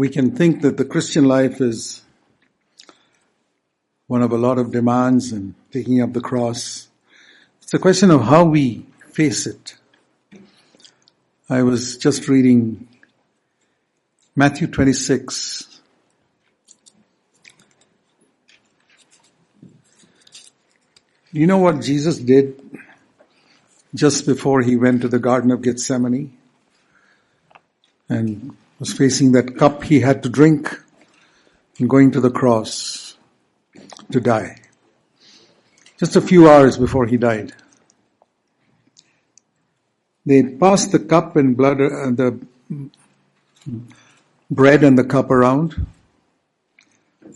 we can think that the Christian life is one of a lot of demands and taking up the cross. It's a question of how we face it. I was just reading Matthew 26. You know what Jesus did just before he went to the Garden of Gethsemane and was facing that cup he had to drink and going to the cross to die. Just a few hours before he died. They passed the cup and blood, uh, the bread and the cup around.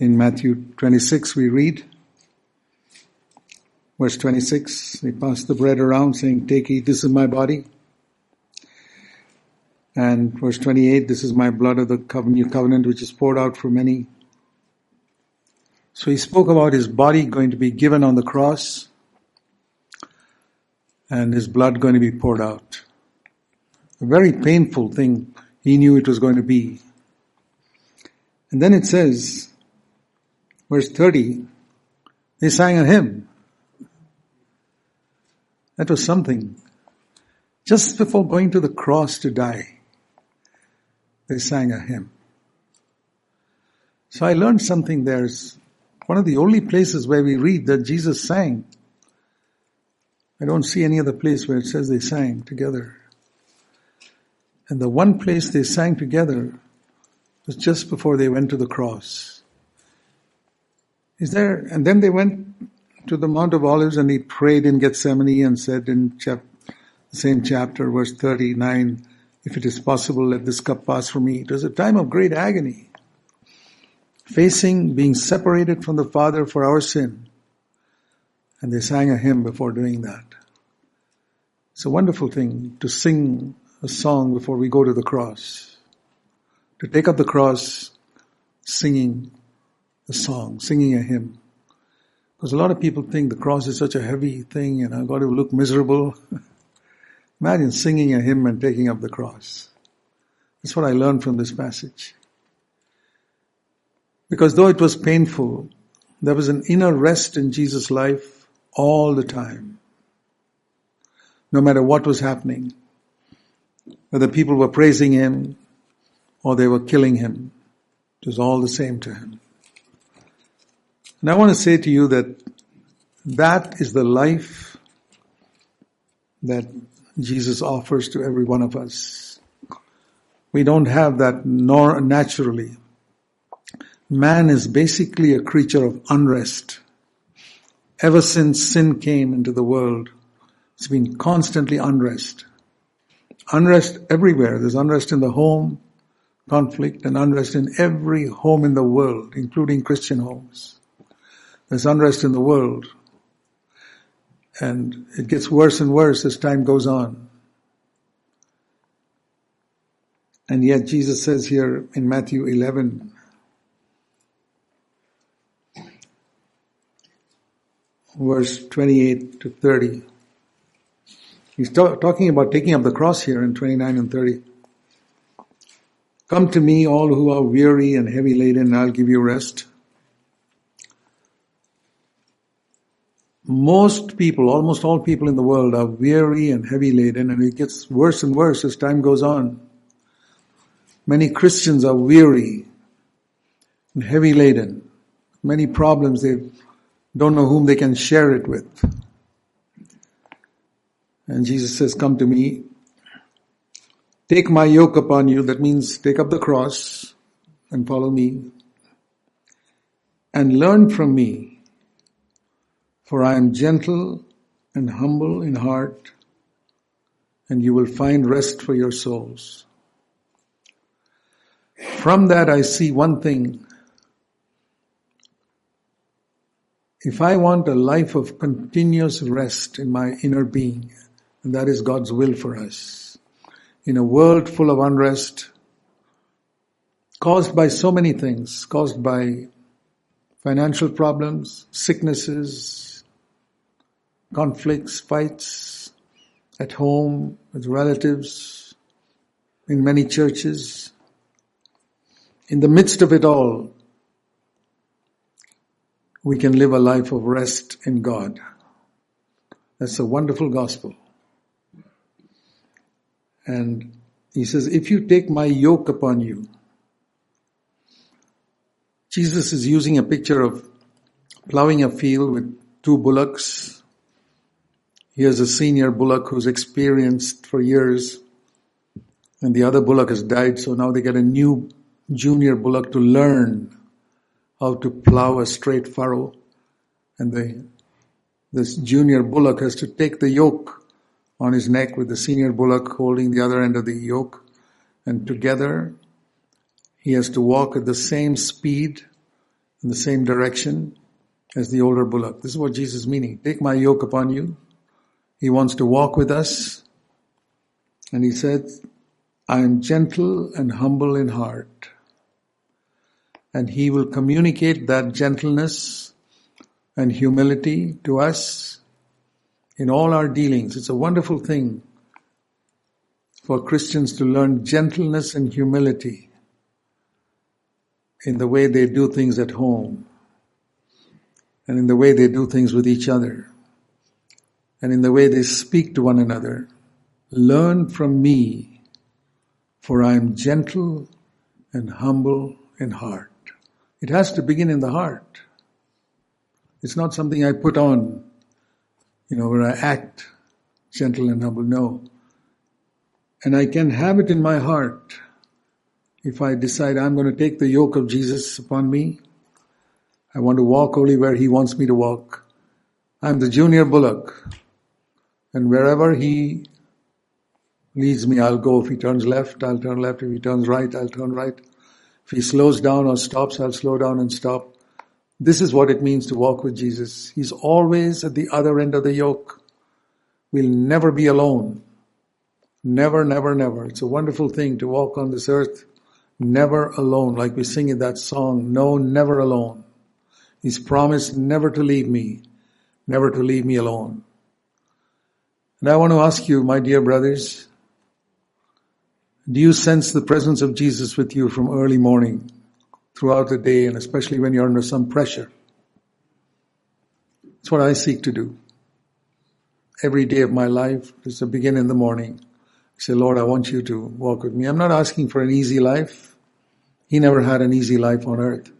In Matthew 26 we read, verse 26, they passed the bread around saying, take, eat, this is my body. And verse 28, this is my blood of the new covenant which is poured out for many. So he spoke about his body going to be given on the cross and his blood going to be poured out. A very painful thing he knew it was going to be. And then it says, verse 30, they sang a hymn. That was something. Just before going to the cross to die, they sang a hymn. So I learned something there. It's one of the only places where we read that Jesus sang. I don't see any other place where it says they sang together. And the one place they sang together was just before they went to the cross. Is there, and then they went to the Mount of Olives and he prayed in Gethsemane and said in chap, the same chapter, verse 39, if it is possible, let this cup pass from me. It was a time of great agony. Facing being separated from the Father for our sin. And they sang a hymn before doing that. It's a wonderful thing to sing a song before we go to the cross. To take up the cross, singing a song, singing a hymn. Because a lot of people think the cross is such a heavy thing and I've got to look miserable. Imagine singing a hymn and taking up the cross. That's what I learned from this passage. Because though it was painful, there was an inner rest in Jesus' life all the time. No matter what was happening. Whether people were praising him or they were killing him. It was all the same to him. And I want to say to you that that is the life that Jesus offers to every one of us. We don't have that nor naturally. Man is basically a creature of unrest. Ever since sin came into the world, it's been constantly unrest. Unrest everywhere. There's unrest in the home, conflict and unrest in every home in the world, including Christian homes. There's unrest in the world. And it gets worse and worse as time goes on. And yet Jesus says here in Matthew 11, verse 28 to 30, He's talking about taking up the cross here in 29 and 30. Come to me, all who are weary and heavy laden, and I'll give you rest. Most people, almost all people in the world are weary and heavy laden, and it gets worse and worse as time goes on. Many Christians are weary and heavy laden. Many problems, they don't know whom they can share it with. And Jesus says, come to me. Take my yoke upon you. That means take up the cross and follow me. And learn from me. For I am gentle and humble in heart and you will find rest for your souls. From that I see one thing. If I want a life of continuous rest in my inner being, and that is God's will for us. In a world full of unrest, caused by so many things, caused by financial problems, sicknesses, conflicts, fights at home with relatives, in many churches, in the midst of it all, we can live a life of rest in God. That's a wonderful gospel. And he says, if you take my yoke upon you, Jesus is using a picture of plowing a field with two bullocks. Here's a senior bullock who's experienced for years and the other bullock has died, so now they get a new junior bullock to learn how to plow a straight furrow. And the, this junior bullock has to take the yoke on his neck with the senior bullock holding the other end of the yoke. And together, he has to walk at the same speed in the same direction as the older bullock. This is what Jesus is meaning. Take my yoke upon you. He wants to walk with us. And he said, I am gentle and humble in heart. And he will communicate that gentleness and humility to us in all our dealings. It's a wonderful thing for Christians to learn gentleness and humility in the way they do things at home and in the way they do things with each other and in the way they speak to one another. Learn from me for I am gentle and humble in heart. It has to begin in the heart. It's not something I put on, you know, where I act gentle and humble. No. And I can have it in my heart if I decide I'm going to take the yoke of Jesus upon me. I want to walk only where He wants me to walk. I'm the junior bullock. And wherever He leads me, I'll go. If he turns left, I'll turn left. If he turns right, I'll turn right. If he slows down or stops, I'll slow down and stop. This is what it means to walk with Jesus. He's always at the other end of the yoke. We'll never be alone. Never, never, never. It's a wonderful thing to walk on this earth never alone, like we sing in that song, No, never alone. He's promised never to leave me, never to leave me alone. And I want to ask you, my dear brothers, do you sense the presence of Jesus with you from early morning throughout the day and especially when you're under some pressure? That's what I seek to do. Every day of my life is to begin in the morning. I say, Lord, I want you to walk with me. I'm not asking for an easy life. He never had an easy life on earth.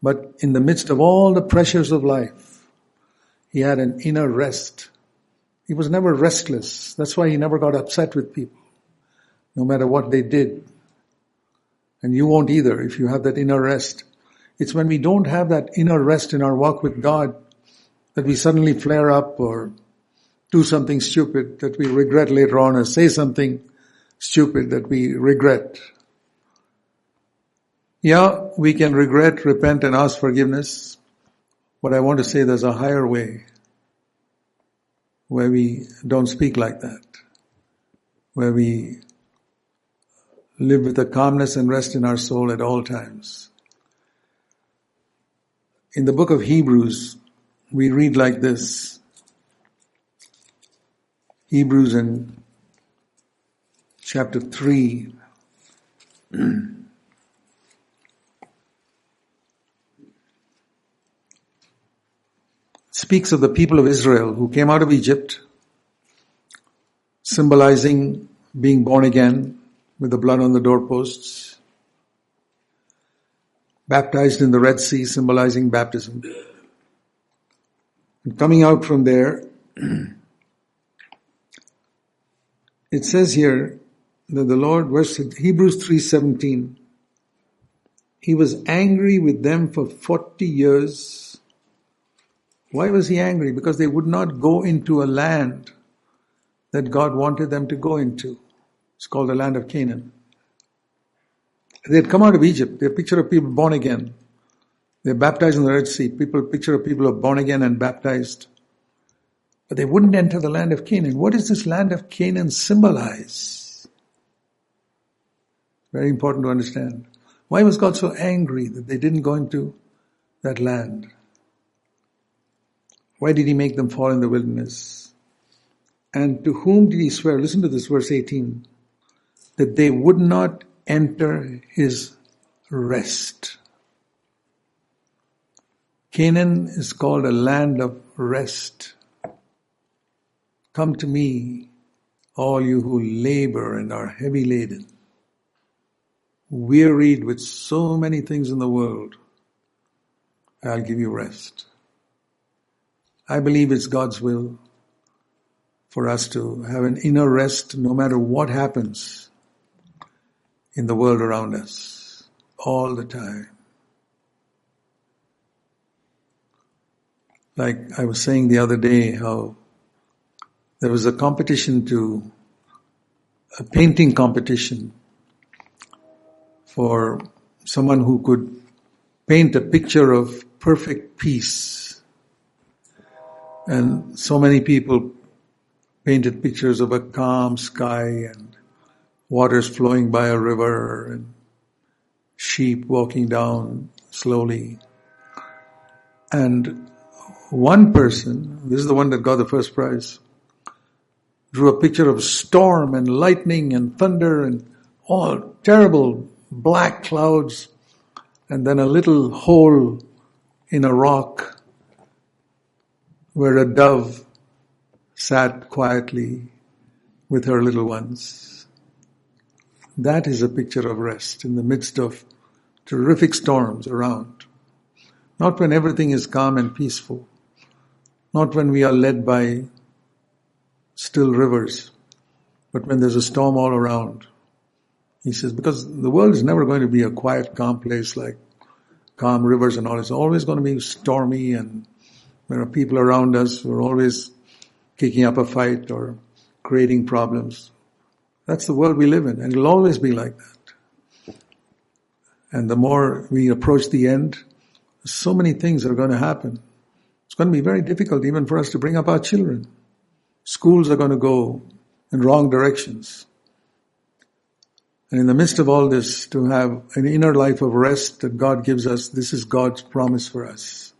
But in the midst of all the pressures of life, he had an inner rest. He was never restless. That's why he never got upset with people no matter what they did. And you won't either if you have that inner rest. It's when we don't have that inner rest in our walk with God that we suddenly flare up or do something stupid that we regret later on or say something stupid that we regret. Yeah, we can regret, repent and ask forgiveness, but I want to say there's a higher way where we don't speak like that, where we live with a calmness and rest in our soul at all times. In the book of Hebrews, we read like this. Hebrews in chapter 3. speaks of the people of Israel who came out of Egypt, symbolizing being born again, with the blood on the doorposts, baptized in the Red Sea, symbolizing baptism. And coming out from there, it says here that the Lord, verse Hebrews 3.17, he was angry with them for 40 years. Why was he angry? Because they would not go into a land that God wanted them to go into. It's called the land of Canaan. They had come out of Egypt. They're picture of people born again. They're baptized in the Red Sea. People, picture of people are born again and baptized. But they wouldn't enter the land of Canaan. What does this land of Canaan symbolize? Very important to understand. Why was God so angry that they didn't go into that land? Why did he make them fall in the wilderness? And to whom did he swear? Listen to this, verse 18 that they would not enter his rest. Canaan is called a land of rest. Come to me, all you who labor and are heavy laden, wearied with so many things in the world. I'll give you rest. I believe it's God's will for us to have an inner rest no matter what happens in the world around us all the time. Like I was saying the other day, how there was a competition to, a painting competition for someone who could paint a picture of perfect peace. And so many people painted pictures of a calm sky and waters flowing by a river and sheep walking down slowly. And one person, this is the one that got the first prize, drew a picture of storm and lightning and thunder and all terrible black clouds and then a little hole in a rock where a dove sat quietly with her little ones. That is a picture of rest in the midst of terrific storms around. Not when everything is calm and peaceful. Not when we are led by still rivers, but when there's a storm all around. He says, because the world is never going to be a quiet, calm place like calm rivers and all. It's always going to be stormy and there are people around us who are always kicking up a fight or creating problems. That's the world we live in and it'll always be like that. And the more we approach the end, so many things are going to happen it's going to be very difficult even for us to bring up our children. Schools are going to go in wrong directions. And in the midst of all this, to have an inner life of rest that God gives us, this is God's promise for us.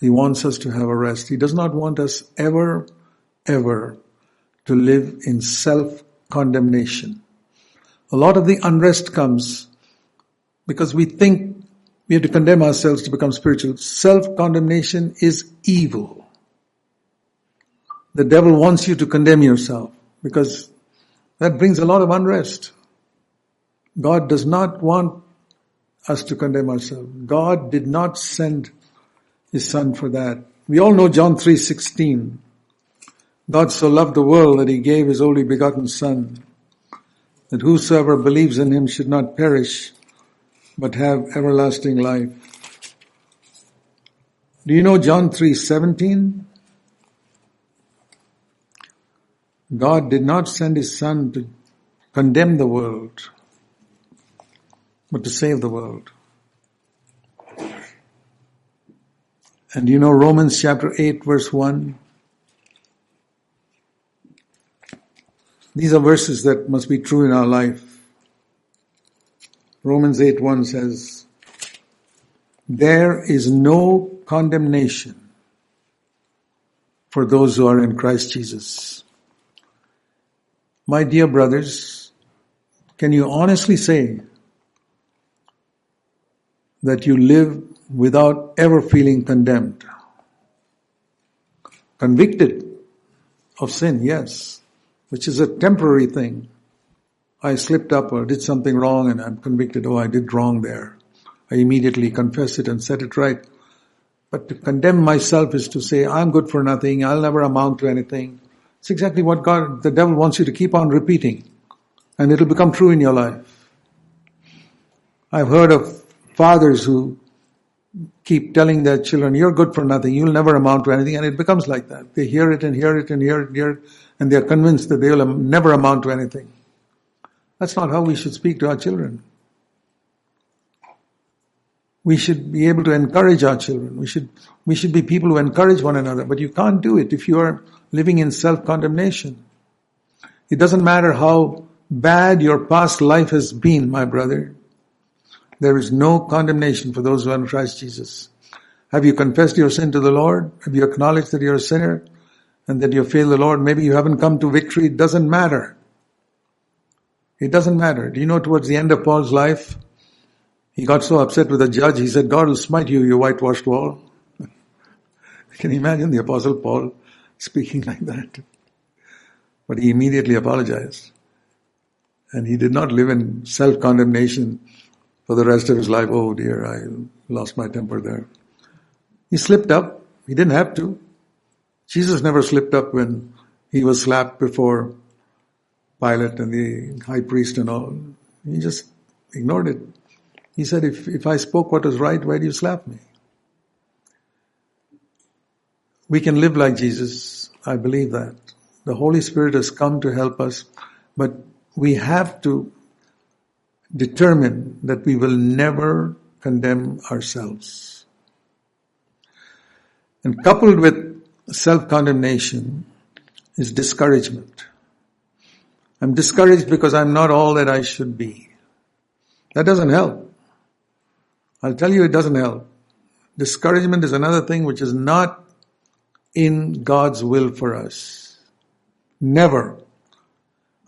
He wants us to have a rest. He does not want us ever, ever to live in self-condemnation. A lot of the unrest comes because we think we have to condemn ourselves to become spiritual. Self-condemnation is evil. The devil wants you to condemn yourself because that brings a lot of unrest. God does not want us to condemn ourselves. God did not send his son for that. We all know John 3:16. God so loved the world that he gave his only begotten son that whosoever believes in him should not perish but have everlasting life. Do you know John 3:17? God did not send his son to condemn the world, but to save the world. And you know Romans chapter 8 verse 1? These are verses that must be true in our life. Romans 8 1 says, There is no condemnation for those who are in Christ Jesus. My dear brothers, can you honestly say that you live without ever feeling condemned? Convicted of sin, yes, which is a temporary thing. I slipped up or did something wrong and I'm convicted, oh, I did wrong there. I immediately confess it and set it right. But to condemn myself is to say, I'm good for nothing, I'll never amount to anything. It's exactly what God, the devil wants you to keep on repeating. And it'll become true in your life. I've heard of fathers who keep telling their children, you're good for nothing, you'll never amount to anything, and it becomes like that. They hear it and hear it and hear it and hear it, and they're convinced that they will never amount to anything. That's not how we should speak to our children. We should be able to encourage our children. We should, we should be people who encourage one another, but you can't do it if you are living in self-condemnation. It doesn't matter how bad your past life has been, my brother. There is no condemnation for those who are in Christ Jesus. Have you confessed your sin to the Lord? Have you acknowledged that you're a sinner and that you failed the Lord? Maybe you haven't come to victory. It doesn't matter. It doesn't matter. Do you know towards the end of Paul's life, He got so upset with the judge, he said, God will smite you, you whitewashed wall. Can you imagine the apostle Paul speaking like that? But he immediately apologized. And he did not live in self-condemnation for the rest of his life. Oh dear, I lost my temper there. He slipped up. He didn't have to. Jesus never slipped up when he was slapped before Pilate and the high priest and all. He just ignored it. He said, if, if I spoke what was right, why do you slap me? We can live like Jesus. I believe that. The Holy Spirit has come to help us, but we have to determine that we will never condemn ourselves. And coupled with self-condemnation is discouragement. I'm discouraged because I'm not all that I should be. That doesn't help. I'll tell you it doesn't help. Discouragement is another thing which is not in God's will for us. Never.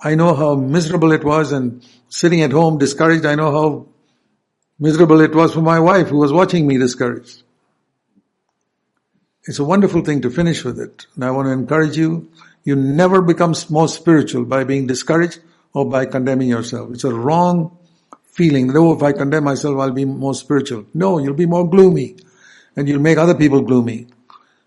I know how miserable it was and sitting at home discouraged, I know how miserable it was for my wife who was watching me discouraged. It's a wonderful thing to finish with it. And I want to encourage you, you never become more spiritual by being discouraged or by condemning yourself. It's a wrong feeling oh, if I condemn myself, I'll be more spiritual. No, you'll be more gloomy and you'll make other people gloomy.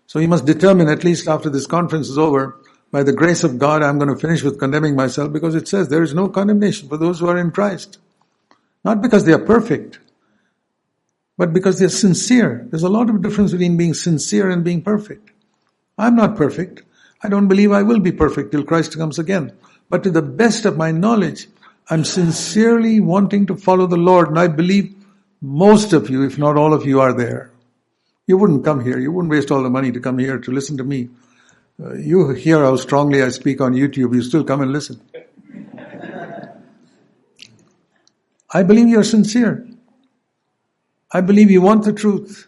So you must determine, at least after this conference is over, by the grace of God, I'm going to finish with condemning myself because it says there is no condemnation for those who are in Christ. Not because they are perfect, but because they're sincere. There's a lot of difference between being sincere and being perfect. I'm not perfect. I don't believe I will be perfect till Christ comes again. But to the best of my knowledge, I'm sincerely wanting to follow the Lord and I believe most of you, if not all of you are there. You wouldn't come here. You wouldn't waste all the money to come here to listen to me. Uh, you hear how strongly I speak on YouTube. You still come and listen. I believe you're sincere. I believe you want the truth.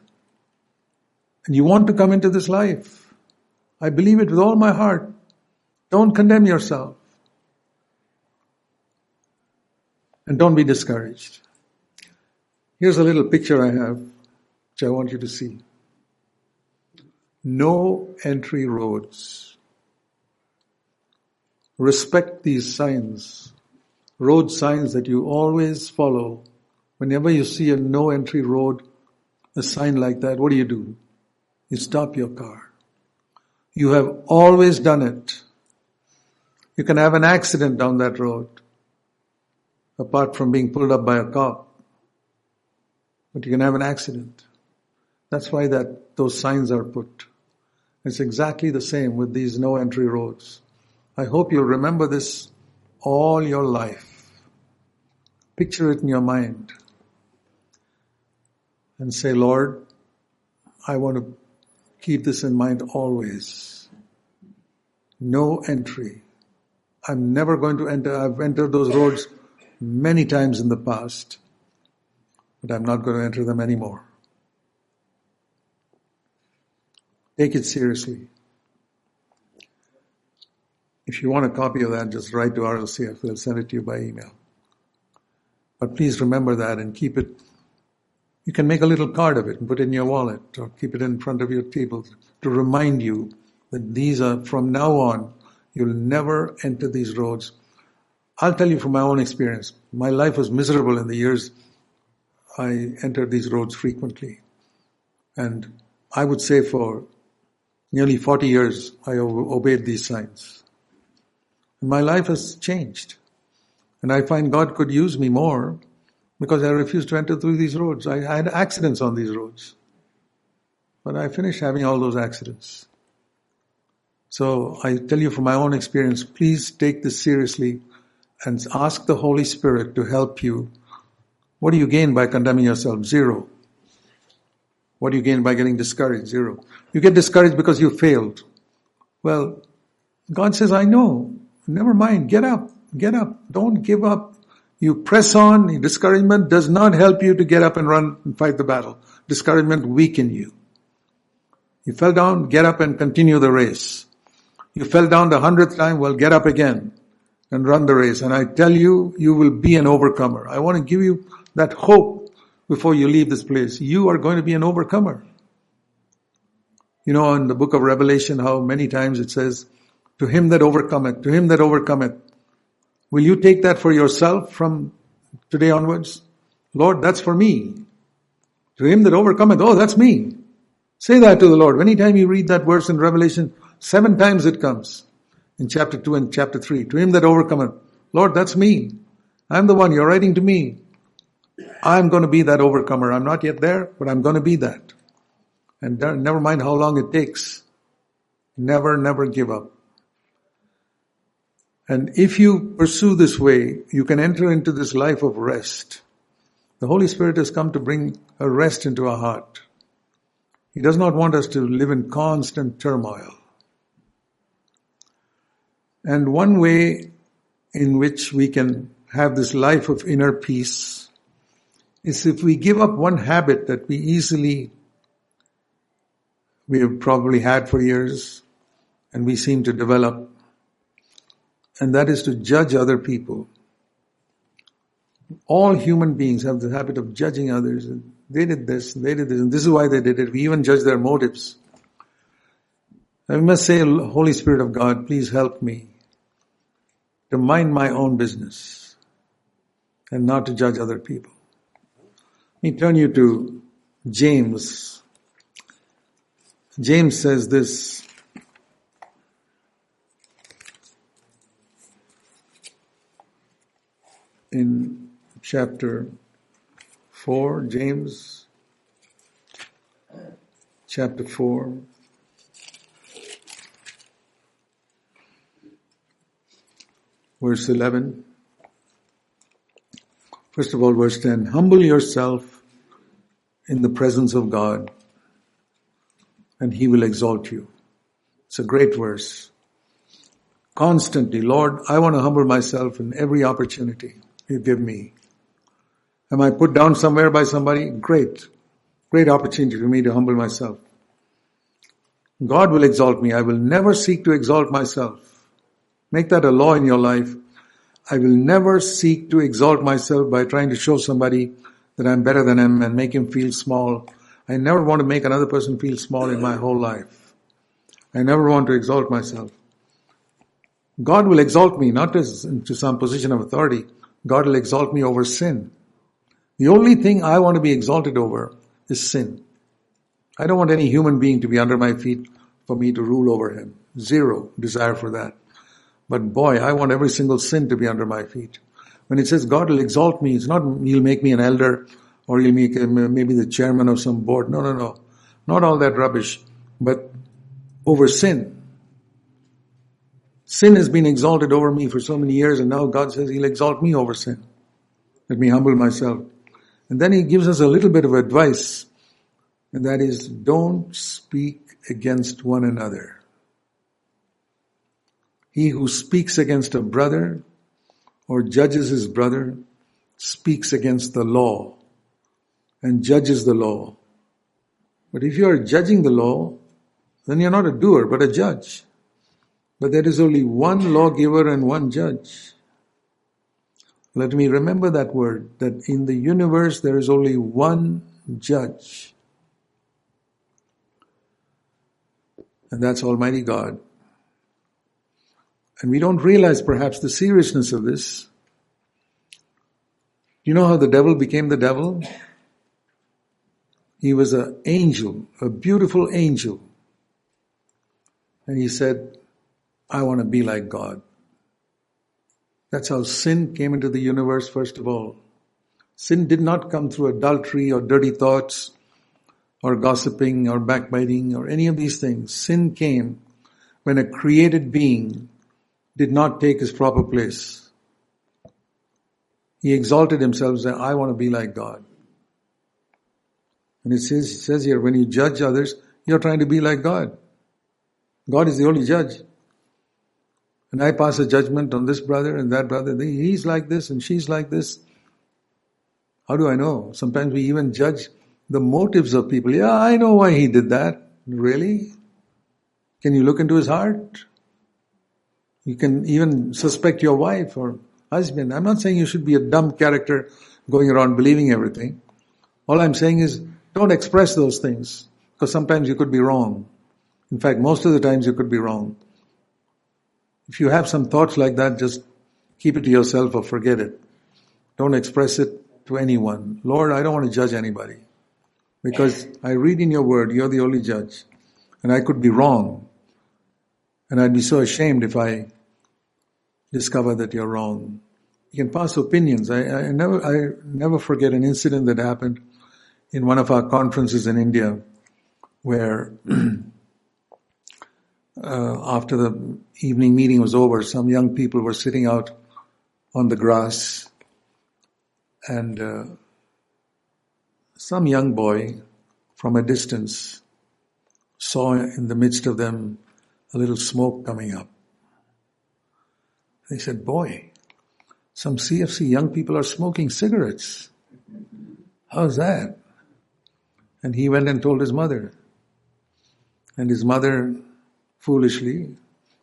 And you want to come into this life. I believe it with all my heart. Don't condemn yourself. And don't be discouraged. Here's a little picture I have, which I want you to see. No entry roads. Respect these signs, road signs that you always follow. Whenever you see a no entry road, a sign like that, what do you do? You stop your car. You have always done it. You can have an accident down that road apart from being pulled up by a cop. But you can have an accident. That's why that those signs are put. It's exactly the same with these no entry roads. I hope you'll remember this all your life. Picture it in your mind and say, Lord, I want to keep this in mind always. No entry. I'm never going to enter. I've entered those roads many times in the past, but I'm not going to enter them anymore. Take it seriously. If you want a copy of that, just write to RLCF. We'll send it to you by email. But please remember that and keep it. You can make a little card of it and put it in your wallet or keep it in front of your table to remind you that these are, from now on, you'll never enter these roads I'll tell you from my own experience. My life was miserable in the years I entered these roads frequently. And I would say for nearly 40 years, I obeyed these signs. And my life has changed. And I find God could use me more because I refused to enter through these roads. I had accidents on these roads. But I finished having all those accidents. So I tell you from my own experience, please take this seriously and ask the Holy Spirit to help you. What do you gain by condemning yourself? Zero. What do you gain by getting discouraged? Zero. You get discouraged because you failed. Well, God says, I know. Never mind. Get up. Get up. Don't give up. You press on. Discouragement does not help you to get up and run and fight the battle. Discouragement weaken you. You fell down, get up and continue the race. You fell down the hundredth time, well, get up again and run the race. And I tell you, you will be an overcomer. I want to give you that hope before you leave this place. You are going to be an overcomer. You know, in the book of Revelation, how many times it says, to him that overcometh, to him that overcometh. Will you take that for yourself from today onwards? Lord, that's for me. To him that overcometh, oh, that's me. Say that to the Lord. Anytime you read that verse in Revelation, seven times it comes in chapter 2 and chapter 3. To him that overcometh, Lord, that's me. I'm the one. You're writing to me. I'm going to be that overcomer. I'm not yet there, but I'm going to be that. And never mind how long it takes. Never, never give up. And if you pursue this way, you can enter into this life of rest. The Holy Spirit has come to bring a rest into our heart. He does not want us to live in constant turmoil. And one way in which we can have this life of inner peace is if we give up one habit that we easily, we have probably had for years and we seem to develop, and that is to judge other people. All human beings have the habit of judging others. They did this, they did this, and this is why they did it. We even judge their motives. I must say, Holy Spirit of God, please help me to mind my own business and not to judge other people. Let me turn you to James. James says this. In chapter 4, James chapter 4. Verse 11. First of all, verse 10. Humble yourself in the presence of God and He will exalt you. It's a great verse. Constantly, Lord, I want to humble myself in every opportunity you give me. Am I put down somewhere by somebody? Great. Great opportunity for me to humble myself. God will exalt me. I will never seek to exalt myself. Make that a law in your life. I will never seek to exalt myself by trying to show somebody that I'm better than him and make him feel small. I never want to make another person feel small in my whole life. I never want to exalt myself. God will exalt me, not to some position of authority. God will exalt me over sin. The only thing I want to be exalted over is sin. I don't want any human being to be under my feet for me to rule over him. Zero desire for that. But boy, I want every single sin to be under my feet. When it says God will exalt me, it's not He'll make me an elder or He'll make maybe the chairman of some board. No, no, no. Not all that rubbish. But over sin. Sin has been exalted over me for so many years and now God says He'll exalt me over sin. Let me humble myself. And then he gives us a little bit of advice, and that is don't speak against one another. He who speaks against a brother or judges his brother speaks against the law and judges the law. But if you are judging the law, then you're not a doer, but a judge. But there is only one lawgiver and one judge. Let me remember that word, that in the universe there is only one judge. And that's Almighty God. And we don't realize perhaps the seriousness of this. You know how the devil became the devil? He was an angel, a beautiful angel. And he said, I want to be like God. That's how sin came into the universe, first of all. Sin did not come through adultery or dirty thoughts or gossiping or backbiting or any of these things. Sin came when a created being did not take his proper place. He exalted himself and said, I want to be like God. And it says, it says here, when you judge others, you're trying to be like God. God is the only judge. And I pass a judgment on this brother and that brother. He's like this and she's like this. How do I know? Sometimes we even judge the motives of people. Yeah, I know why he did that. Really? Can you look into his heart? You can even suspect your wife or husband. I'm not saying you should be a dumb character going around believing everything. All I'm saying is don't express those things because sometimes you could be wrong. In fact, most of the times you could be wrong. If you have some thoughts like that, just keep it to yourself or forget it. Don't express it to anyone. Lord, I don't want to judge anybody because I read in your word, you're the only judge and I could be wrong. And I'd be so ashamed if I discover that you're wrong. You can pass opinions. I, I never, I never forget an incident that happened in one of our conferences in India where uh, after the evening meeting was over, some young people were sitting out on the grass and uh, some young boy from a distance saw in the midst of them a little smoke coming up. They said, boy, some CFC young people are smoking cigarettes. How's that? And he went and told his mother. And his mother, foolishly,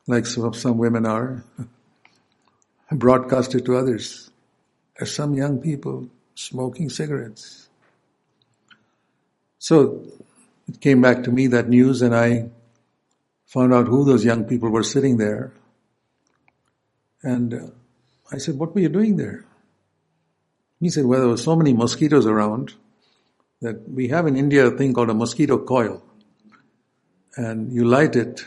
like some, some women are, broadcasted to others. There's some young people smoking cigarettes. So it came back to me, that news, and I found out who those young people were sitting there. And uh, I said, What were you doing there? He said, Well, there were so many mosquitoes around that we have in India a thing called a mosquito coil. And you light it,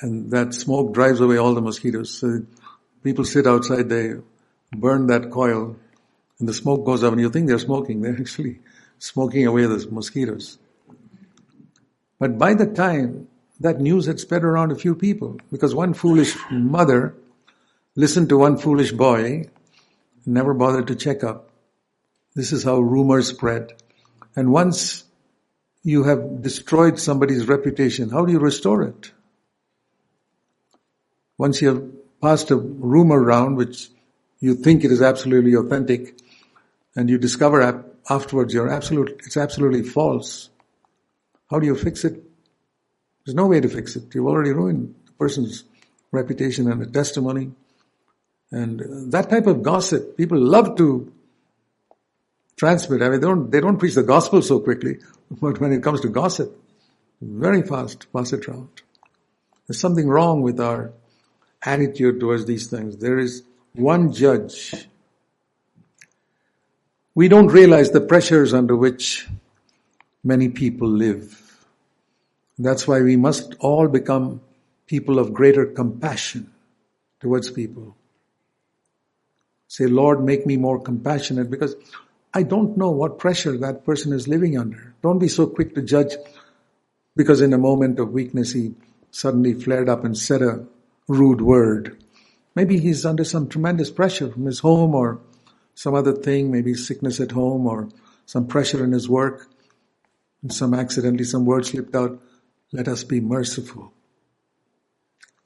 and that smoke drives away all the mosquitoes. So people sit outside, they burn that coil, and the smoke goes up, and you think they're smoking. They're actually smoking away the mosquitoes. But by the time that news had spread around a few people, because one foolish mother listened to one foolish boy, never bothered to check up. This is how rumors spread. And once you have destroyed somebody's reputation, how do you restore it? Once you have passed a rumor around, which you think it is absolutely authentic, and you discover afterwards you're absolute, it's absolutely false. How do you fix it? There's no way to fix it. You've already ruined the person's reputation and the testimony. And that type of gossip, people love to transmit. I mean, they don't, they don't preach the gospel so quickly, but when it comes to gossip, very fast pass it around. There's something wrong with our attitude towards these things. There is one judge. We don't realize the pressures under which many people live. That's why we must all become people of greater compassion towards people. Say, Lord, make me more compassionate because I don't know what pressure that person is living under. Don't be so quick to judge because in a moment of weakness he suddenly flared up and said a rude word. Maybe he's under some tremendous pressure from his home or some other thing, maybe sickness at home or some pressure in his work. And some accidentally some word slipped out. Let us be merciful.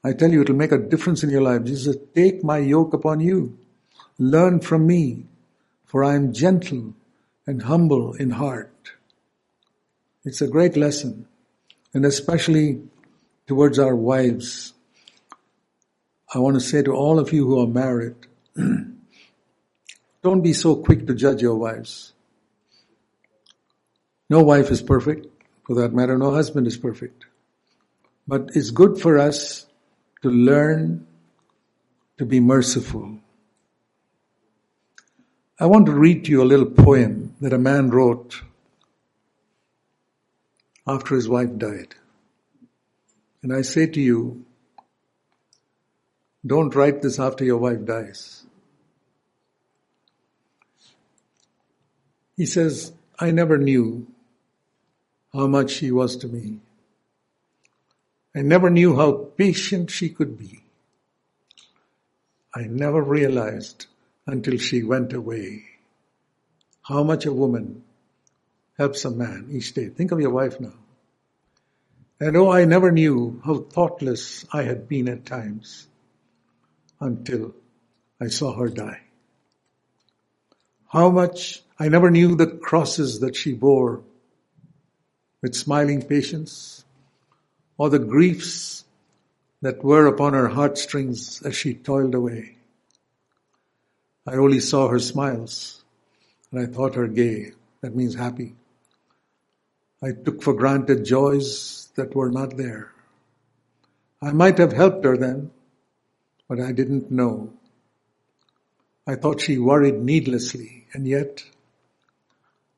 I tell you, it'll make a difference in your life. Jesus said, take my yoke upon you. Learn from me, for I am gentle and humble in heart. It's a great lesson, and especially towards our wives. I want to say to all of you who are married, don't be so quick to judge your wives. No wife is perfect. For that matter, no husband is perfect. But it's good for us to learn to be merciful I want to read to you a little poem that a man wrote after his wife died. And I say to you, don't write this after your wife dies. He says, I never knew how much she was to me. I never knew how patient she could be. I never realized until she went away. How much a woman helps a man each day. Think of your wife now. And oh, I never knew how thoughtless I had been at times until I saw her die. How much I never knew the crosses that she bore with smiling patience or the griefs that were upon her heartstrings as she toiled away. I only saw her smiles, and I thought her gay that means happy. I took for granted joys that were not there. I might have helped her then, but I didn't know. I thought she worried needlessly, and yet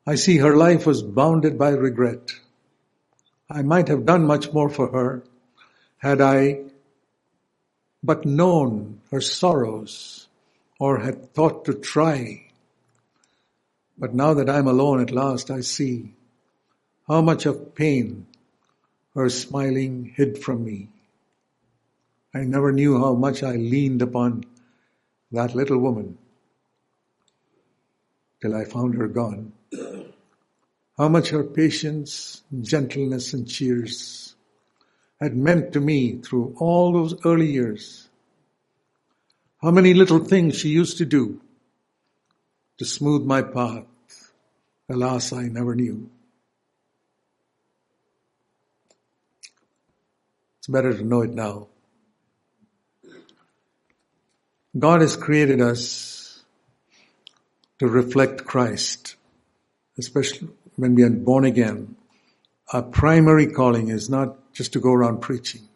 I see her life was bounded by regret. I might have done much more for her had I but known her sorrows or had thought to try. But now that I'm alone at last, I see how much of pain her smiling hid from me. I never knew how much I leaned upon that little woman till I found her gone. How much her patience, gentleness, and cheers had meant to me through all those early years. How many little things she used to do to smooth my path. Alas, I never knew. It's better to know it now. God has created us to reflect Christ, especially when we are born again. Our primary calling is not just to go around preaching,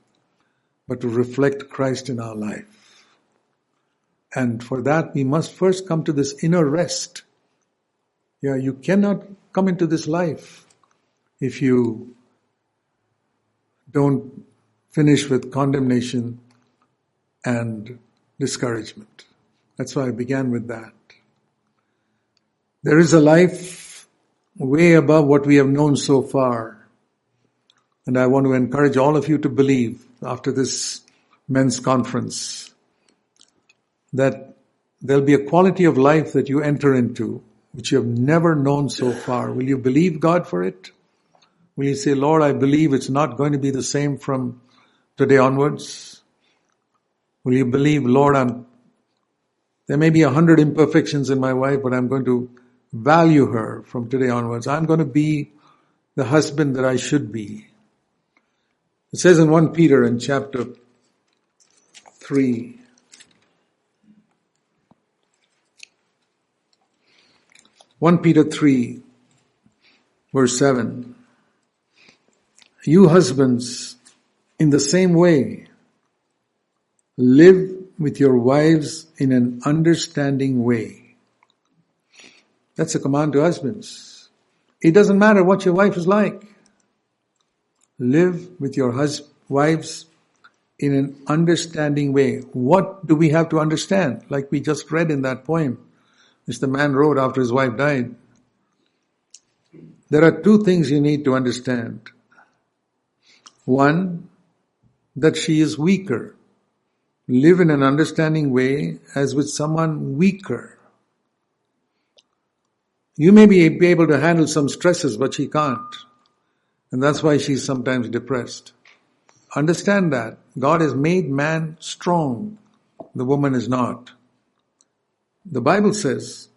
but to reflect Christ in our life. And for that, we must first come to this inner rest. Yeah, you cannot come into this life if you don't finish with condemnation and discouragement. That's why I began with that. There is a life way above what we have known so far. And I want to encourage all of you to believe after this men's conference that there'll be a quality of life that you enter into which you have never known so far. Will you believe God for it? Will you say, Lord, I believe it's not going to be the same from today onwards? Will you believe, Lord, I'm, there may be a hundred imperfections in my wife, but I'm going to value her from today onwards. I'm going to be the husband that I should be. It says in 1 Peter in chapter 3, One Peter three, verse seven. You husbands, in the same way, Live with your wives in an understanding way. That's a command to husbands. It doesn't matter what your wife is like. Live with your hus- wives in an understanding way. What do we have to understand? Like we just read in that poem, which the man wrote after his wife died. There are two things you need to understand. One, that she is weaker live in an understanding way as with someone weaker. You may be able to handle some stresses, but she can't. And that's why she's sometimes depressed. Understand that. God has made man strong. The woman is not. The Bible says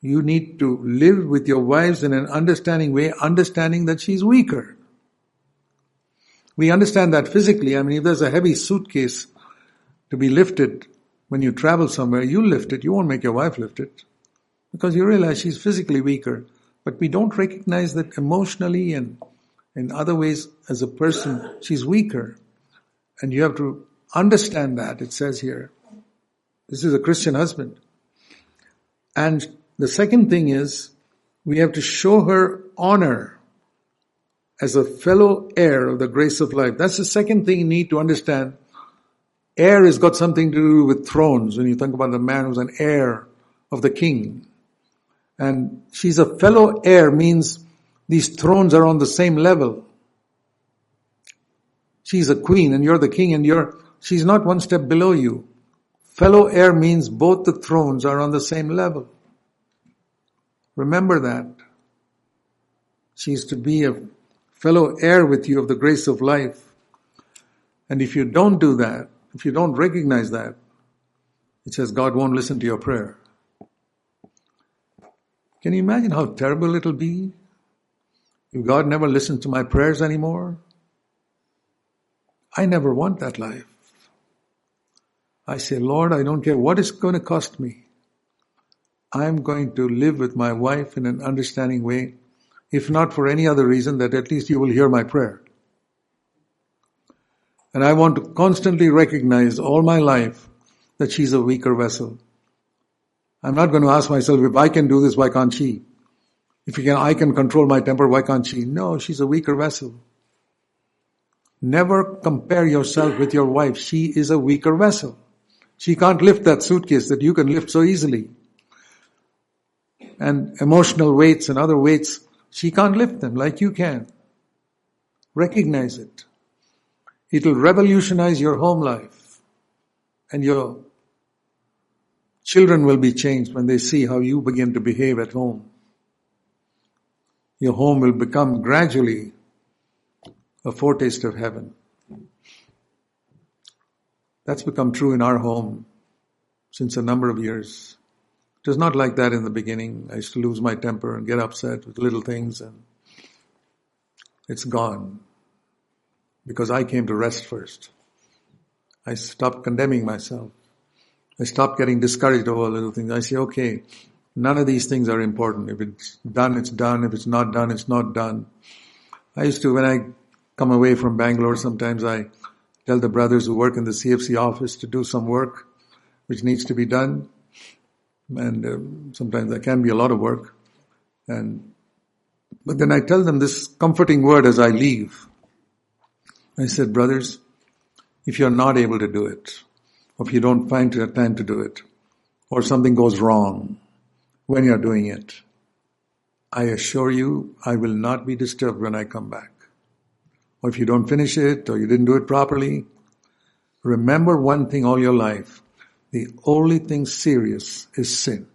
you need to live with your wives in an understanding way, understanding that she's weaker. We understand that physically. I mean, if there's a heavy suitcase to be lifted when you travel somewhere, you lift it. You won't make your wife lift it because you realize she's physically weaker. But we don't recognize that emotionally and in other ways as a person, she's weaker. And you have to understand that, it says here. This is a Christian husband. And the second thing is, we have to show her honor as a fellow heir of the grace of life. That's the second thing you need to understand Heir has got something to do with thrones when you think about the man who's an heir of the king. And she's a fellow heir means these thrones are on the same level. She's a queen and you're the king and you're, she's not one step below you. Fellow heir means both the thrones are on the same level. Remember that. She's to be a fellow heir with you of the grace of life. And if you don't do that, if you don't recognize that, it says God won't listen to your prayer. Can you imagine how terrible it'll be if God never listens to my prayers anymore? I never want that life. I say, Lord, I don't care what it's going to cost me. I'm going to live with my wife in an understanding way, if not for any other reason, that at least you will hear my prayer. And I want to constantly recognize all my life that she's a weaker vessel. I'm not going to ask myself, if I can do this, why can't she? If can, I can control my temper, why can't she? No, she's a weaker vessel. Never compare yourself with your wife. She is a weaker vessel. She can't lift that suitcase that you can lift so easily. And emotional weights and other weights, she can't lift them like you can. Recognize it. It'll revolutionize your home life. And your children will be changed when they see how you begin to behave at home. Your home will become gradually a foretaste of heaven. That's become true in our home since a number of years. It was not like that in the beginning. I used to lose my temper and get upset with little things and it's gone because I came to rest first. I stopped condemning myself. I stopped getting discouraged over little things. I say, okay, none of these things are important. If it's done, it's done. If it's not done, it's not done. I used to, when I come away from Bangalore, sometimes I tell the brothers who work in the CFC office to do some work which needs to be done. And uh, sometimes that can be a lot of work. And, but then I tell them this comforting word as I leave. I said, brothers, if you're not able to do it, or if you don't find time to do it, or something goes wrong when you're doing it, I assure you I will not be disturbed when I come back or if you don't finish it, or you didn't do it properly, remember one thing all your life. The only thing serious is sin.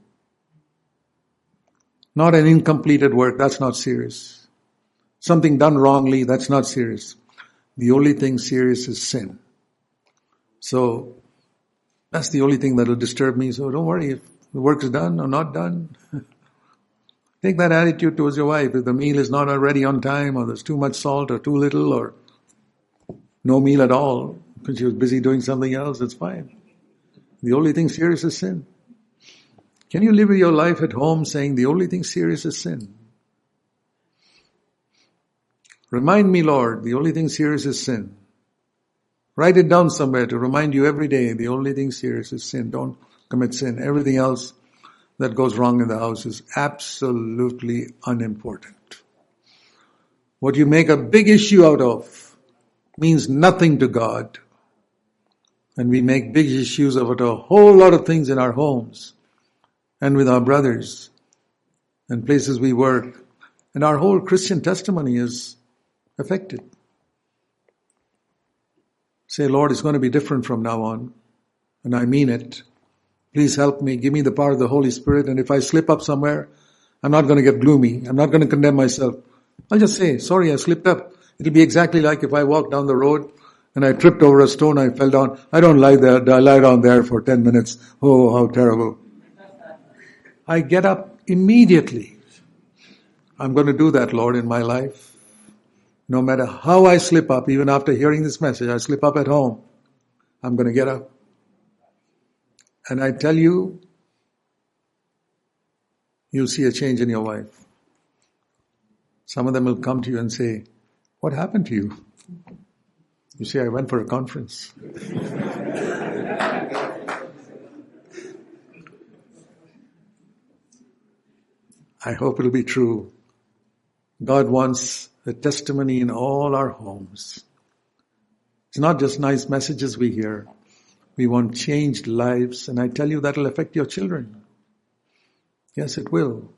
Not an incompleted work, that's not serious. Something done wrongly, that's not serious. The only thing serious is sin. So, that's the only thing that'll disturb me. So don't worry if the work is done or not done. Take that attitude towards your wife. If the meal is not already on time, or there's too much salt, or too little, or no meal at all, because she was busy doing something else, it's fine. The only thing serious is sin. Can you live your life at home saying the only thing serious is sin? Remind me, Lord, the only thing serious is sin. Write it down somewhere to remind you every day the only thing serious is sin. Don't commit sin. Everything else that goes wrong in the house is absolutely unimportant. What you make a big issue out of means nothing to God. And we make big issues about a whole lot of things in our homes and with our brothers and places we work. And our whole Christian testimony is affected. Say, Lord, it's going to be different from now on. And I mean it. Please help me. Give me the power of the Holy Spirit. And if I slip up somewhere, I'm not going to get gloomy. I'm not going to condemn myself. I'll just say, sorry, I slipped up. It'll be exactly like if I walked down the road and I tripped over a stone, I fell down. I don't lie there, I lie down there for 10 minutes. Oh, how terrible. I get up immediately. I'm going to do that, Lord, in my life. No matter how I slip up, even after hearing this message, I slip up at home. I'm going to get up. And I tell you, you'll see a change in your life. Some of them will come to you and say, What happened to you? You say, I went for a conference. I hope it'll be true. God wants a testimony in all our homes. It's not just nice messages we hear. We want changed lives, and I tell you that'll affect your children. Yes, it will.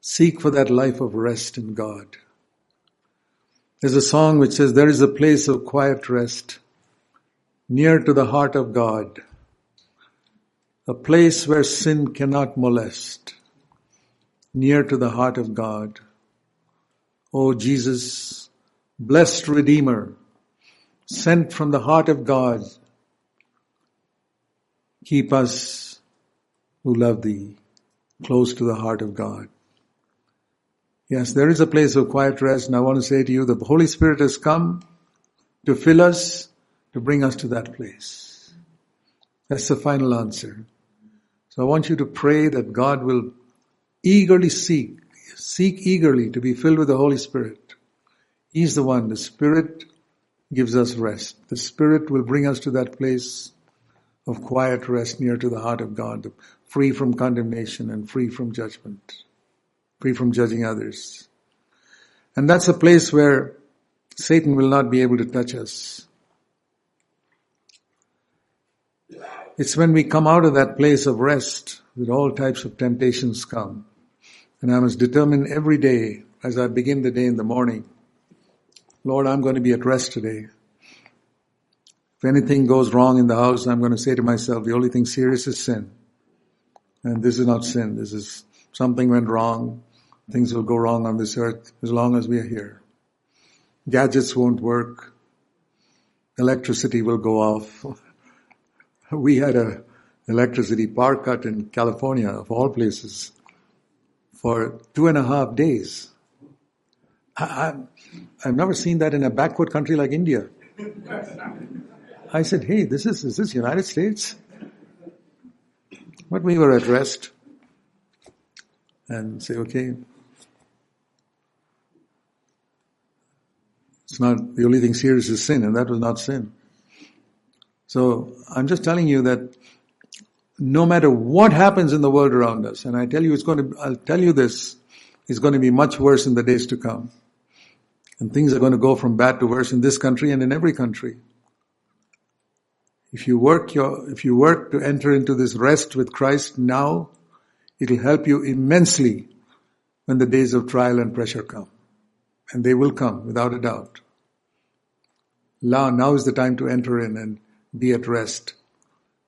Seek for that life of rest in God. There's a song which says, There is a place of quiet rest near to the heart of God, a place where sin cannot molest, near to the heart of God. O Jesus, blessed Redeemer, sent from the heart of God. Keep us who love thee close to the heart of God. Yes, there is a place of quiet rest and I want to say to you, the Holy Spirit has come to fill us, to bring us to that place. That's the final answer. So I want you to pray that God will eagerly seek, seek eagerly to be filled with the Holy Spirit. He's the one, the Spirit gives us rest. The Spirit will bring us to that place of quiet rest near to the heart of God, free from condemnation and free from judgment, free from judging others. And that's a place where Satan will not be able to touch us. It's when we come out of that place of rest that all types of temptations come. And I must determine every day as I begin the day in the morning, Lord, I'm going to be at rest today. If anything goes wrong in the house, I'm going to say to myself, the only thing serious is sin. And this is not sin. This is something went wrong. Things will go wrong on this earth as long as we are here. Gadgets won't work. Electricity will go off. We had a electricity power cut in California, of all places, for two and a half days. I, have never seen that in a backward country like India. I said, hey, this is, is this United States? But we were rest and say, okay, it's not, the only thing serious is sin, and that was not sin. So I'm just telling you that no matter what happens in the world around us, and I tell you it's going to, I'll tell you this, it's going to be much worse in the days to come. And things are going to go from bad to worse in this country and in every country. If you work your, if you work to enter into this rest with Christ now, it'll help you immensely when the days of trial and pressure come. And they will come without a doubt. Now, now is the time to enter in and be at rest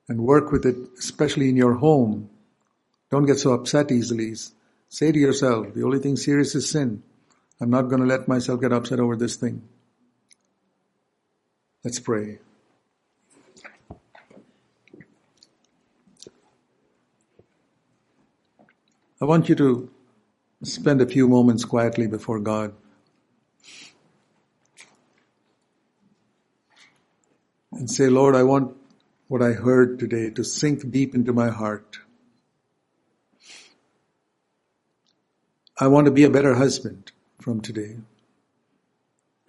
and work with it, especially in your home. Don't get so upset easily. Say to yourself, the only thing serious is sin. I'm not going to let myself get upset over this thing. Let's pray. I want you to spend a few moments quietly before God. And say, Lord, I want what I heard today to sink deep into my heart. I want to be a better husband from today.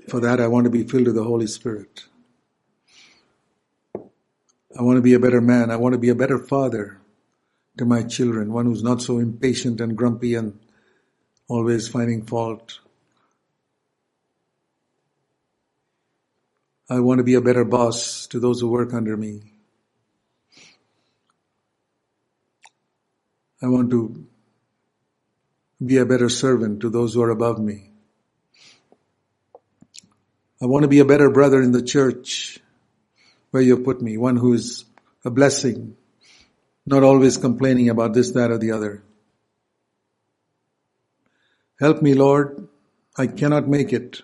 For that, I want to be filled with the Holy Spirit. I want to be a better man. I want to be a better father to my children, one who's not so impatient and grumpy and always finding fault. I want to be a better boss to those who work under me. I want to be a better servant to those who are above me. I want to be a better brother in the church where you put me, one who is a blessing not always complaining about this, that, or the other. Help me, Lord. I cannot make it.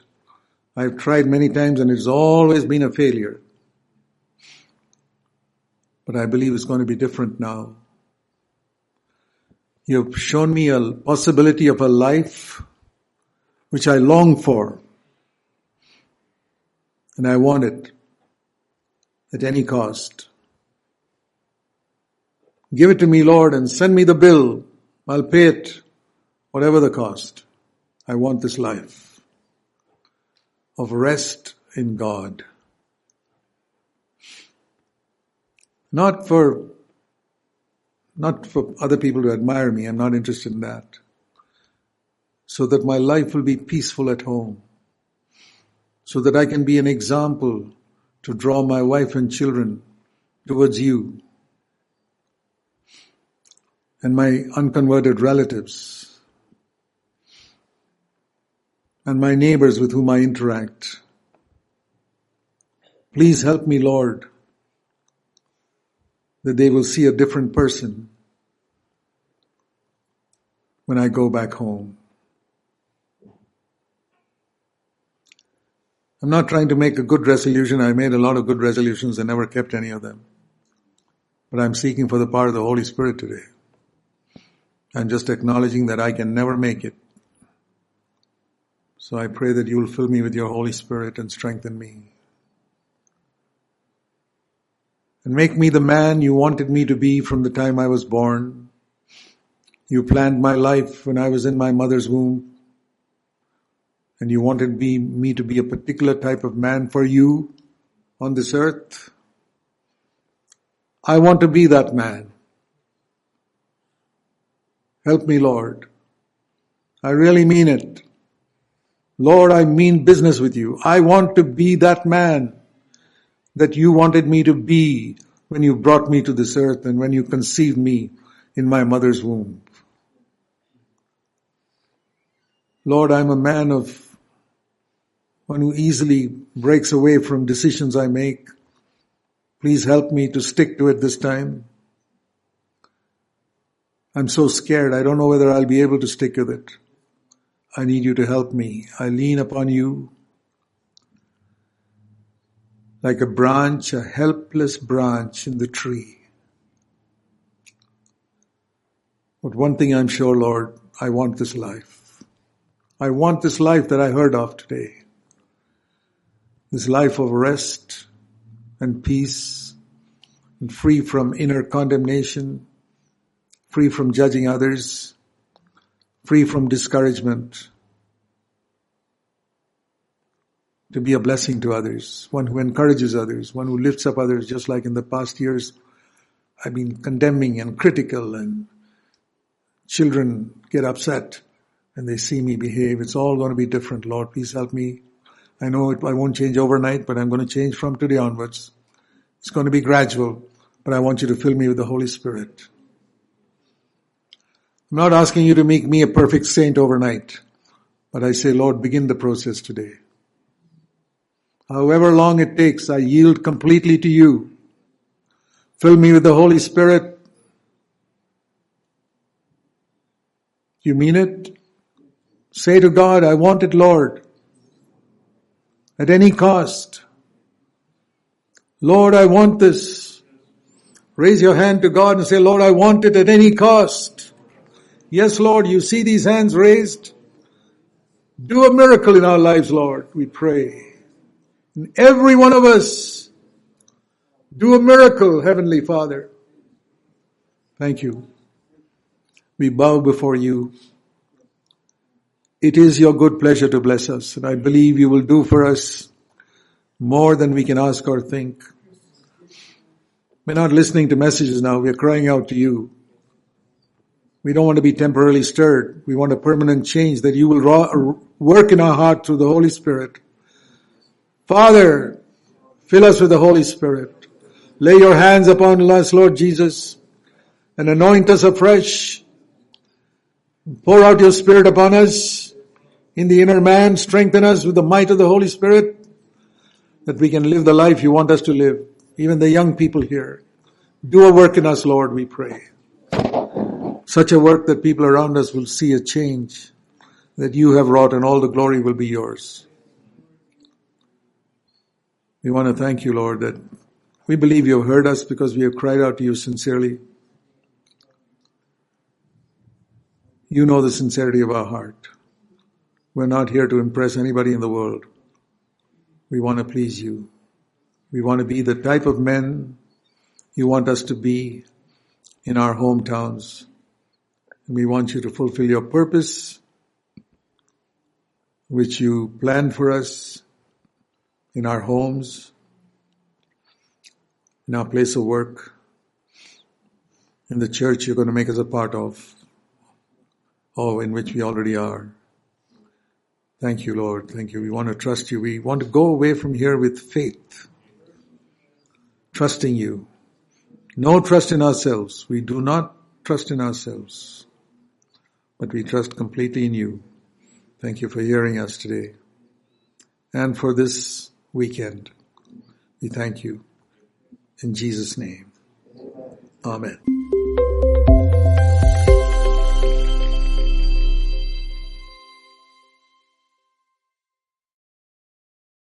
I've tried many times and it's always been a failure. But I believe it's going to be different now. You've shown me a possibility of a life which I long for. And I want it at any cost. Give it to me, Lord, and send me the bill. I'll pay it, whatever the cost. I want this life of rest in God. Not for, not for other people to admire me. I'm not interested in that. So that my life will be peaceful at home. So that I can be an example to draw my wife and children towards you and my unconverted relatives and my neighbors with whom I interact. Please help me, Lord, that they will see a different person when I go back home. I'm not trying to make a good resolution. I made a lot of good resolutions and never kept any of them. But I'm seeking for the power of the Holy Spirit today and just acknowledging that I can never make it. So I pray that you will fill me with your Holy Spirit and strengthen me. And make me the man you wanted me to be from the time I was born. You planned my life when I was in my mother's womb. And you wanted me, me to be a particular type of man for you on this earth. I want to be that man. Help me, Lord. I really mean it. Lord, I mean business with you. I want to be that man that you wanted me to be when you brought me to this earth and when you conceived me in my mother's womb. Lord, I'm a man of one who easily breaks away from decisions I make. Please help me to stick to it this time. I'm so scared. I don't know whether I'll be able to stick with it. I need you to help me. I lean upon you like a branch, a helpless branch in the tree. But one thing I'm sure, Lord, I want this life. I want this life that I heard of today. This life of rest and peace and free from inner condemnation, free from judging others, free from discouragement, to be a blessing to others, one who encourages others, one who lifts up others, just like in the past years, I've been condemning and critical and children get upset and they see me behave. It's all going to be different. Lord, please help me. I know it, I won't change overnight, but I'm going to change from today onwards. It's going to be gradual, but I want you to fill me with the Holy Spirit. I'm not asking you to make me a perfect saint overnight, but I say, Lord, begin the process today. However long it takes, I yield completely to you. Fill me with the Holy Spirit. You mean it? Say to God, I want it, Lord. At any cost. Lord, I want this. Raise your hand to God and say, Lord, I want it at any cost. Yes, Lord, you see these hands raised? Do a miracle in our lives, Lord, we pray. In every one of us, do a miracle, Heavenly Father. Thank you. We bow before you. It is your good pleasure to bless us, and I believe you will do for us more than we can ask or think. We're not listening to messages now, we're crying out to you. We don't want to be temporarily stirred. We want a permanent change that you will work in our heart through the Holy Spirit. Father, fill us with the Holy Spirit. Lay your hands upon us, Lord Jesus, and anoint us afresh. Pour out your Spirit upon us in the inner man. Strengthen us with the might of the Holy Spirit that we can live the life you want us to live. Even the young people here. Do a work in us, Lord, we pray such a work that people around us will see a change that you have wrought and all the glory will be yours. We want to thank you, Lord, that we believe you have heard us because we have cried out to you sincerely. You know the sincerity of our heart. We're not here to impress anybody in the world. We want to please you. We want to be the type of men you want us to be in our hometowns, and we want you to fulfill your purpose, which you planned for us in our homes, in our place of work, in the church you're going to make us a part of, or in which we already are. Thank you, Lord. Thank you. We want to trust you. We want to go away from here with faith, trusting you. No trust in ourselves. We do not trust in ourselves but we trust completely in you. Thank you for hearing us today and for this weekend. We thank you. In Jesus' name. Amen.